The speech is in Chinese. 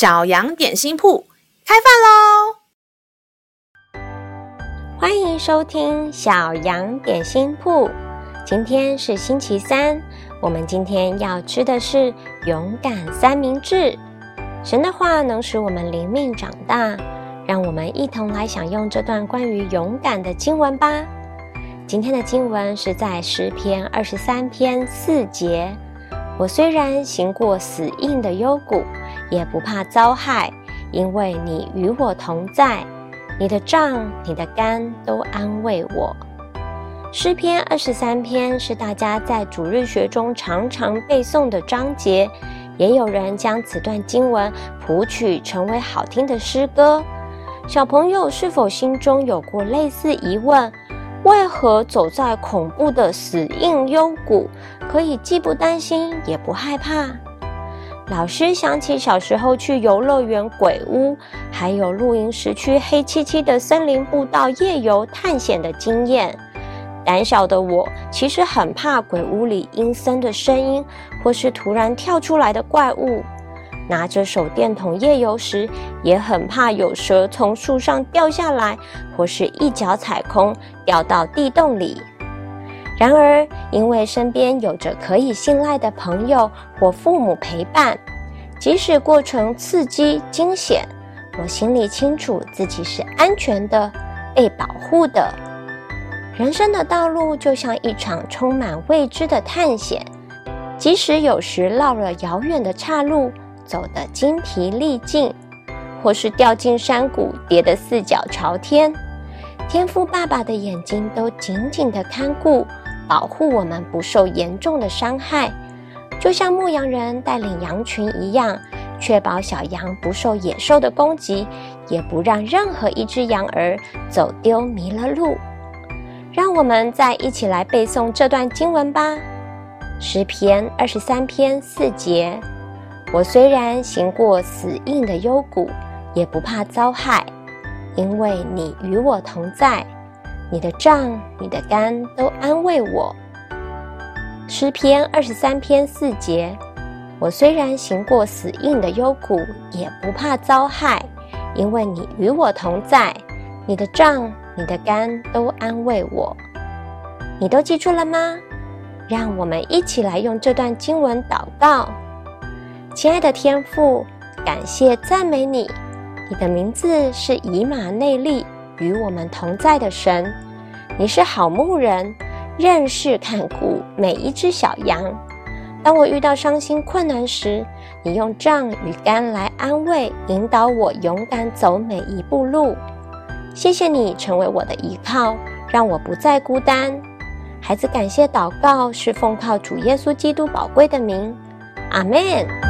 小羊点心铺开饭喽！欢迎收听小羊点心铺。今天是星期三，我们今天要吃的是勇敢三明治。神的话能使我们灵命长大，让我们一同来享用这段关于勇敢的经文吧。今天的经文是在诗篇二十三篇四节。我虽然行过死荫的幽谷，也不怕遭害，因为你与我同在，你的杖、你的竿都安慰我。诗篇二十三篇是大家在主日学中常常背诵的章节，也有人将此段经文谱曲成为好听的诗歌。小朋友是否心中有过类似疑问？为何走在恐怖的死荫幽谷，可以既不担心也不害怕？老师想起小时候去游乐园鬼屋，还有露营时去黑漆漆的森林步道夜游探险的经验。胆小的我其实很怕鬼屋里阴森的声音，或是突然跳出来的怪物。拿着手电筒夜游时，也很怕有蛇从树上掉下来，或是一脚踩空掉到地洞里。然而，因为身边有着可以信赖的朋友或父母陪伴，即使过程刺激惊险，我心里清楚自己是安全的、被保护的。人生的道路就像一场充满未知的探险，即使有时绕了遥远的岔路，走得精疲力尽，或是掉进山谷，跌得四脚朝天，天父爸爸的眼睛都紧紧地看顾。保护我们不受严重的伤害，就像牧羊人带领羊群一样，确保小羊不受野兽的攻击，也不让任何一只羊儿走丢迷了路。让我们再一起来背诵这段经文吧，《诗篇》二十三篇四节：我虽然行过死荫的幽谷，也不怕遭害，因为你与我同在。你的杖、你的竿都安慰我。诗篇二十三篇四节：我虽然行过死荫的幽谷，也不怕遭害，因为你与我同在。你的杖、你的竿都安慰我。你都记住了吗？让我们一起来用这段经文祷告。亲爱的天父，感谢赞美你，你的名字是以马内利。与我们同在的神，你是好牧人，认识看顾每一只小羊。当我遇到伤心困难时，你用杖与竿来安慰、引导我，勇敢走每一步路。谢谢你成为我的依靠，让我不再孤单。孩子，感谢祷告是奉靠主耶稣基督宝贵的名，阿门。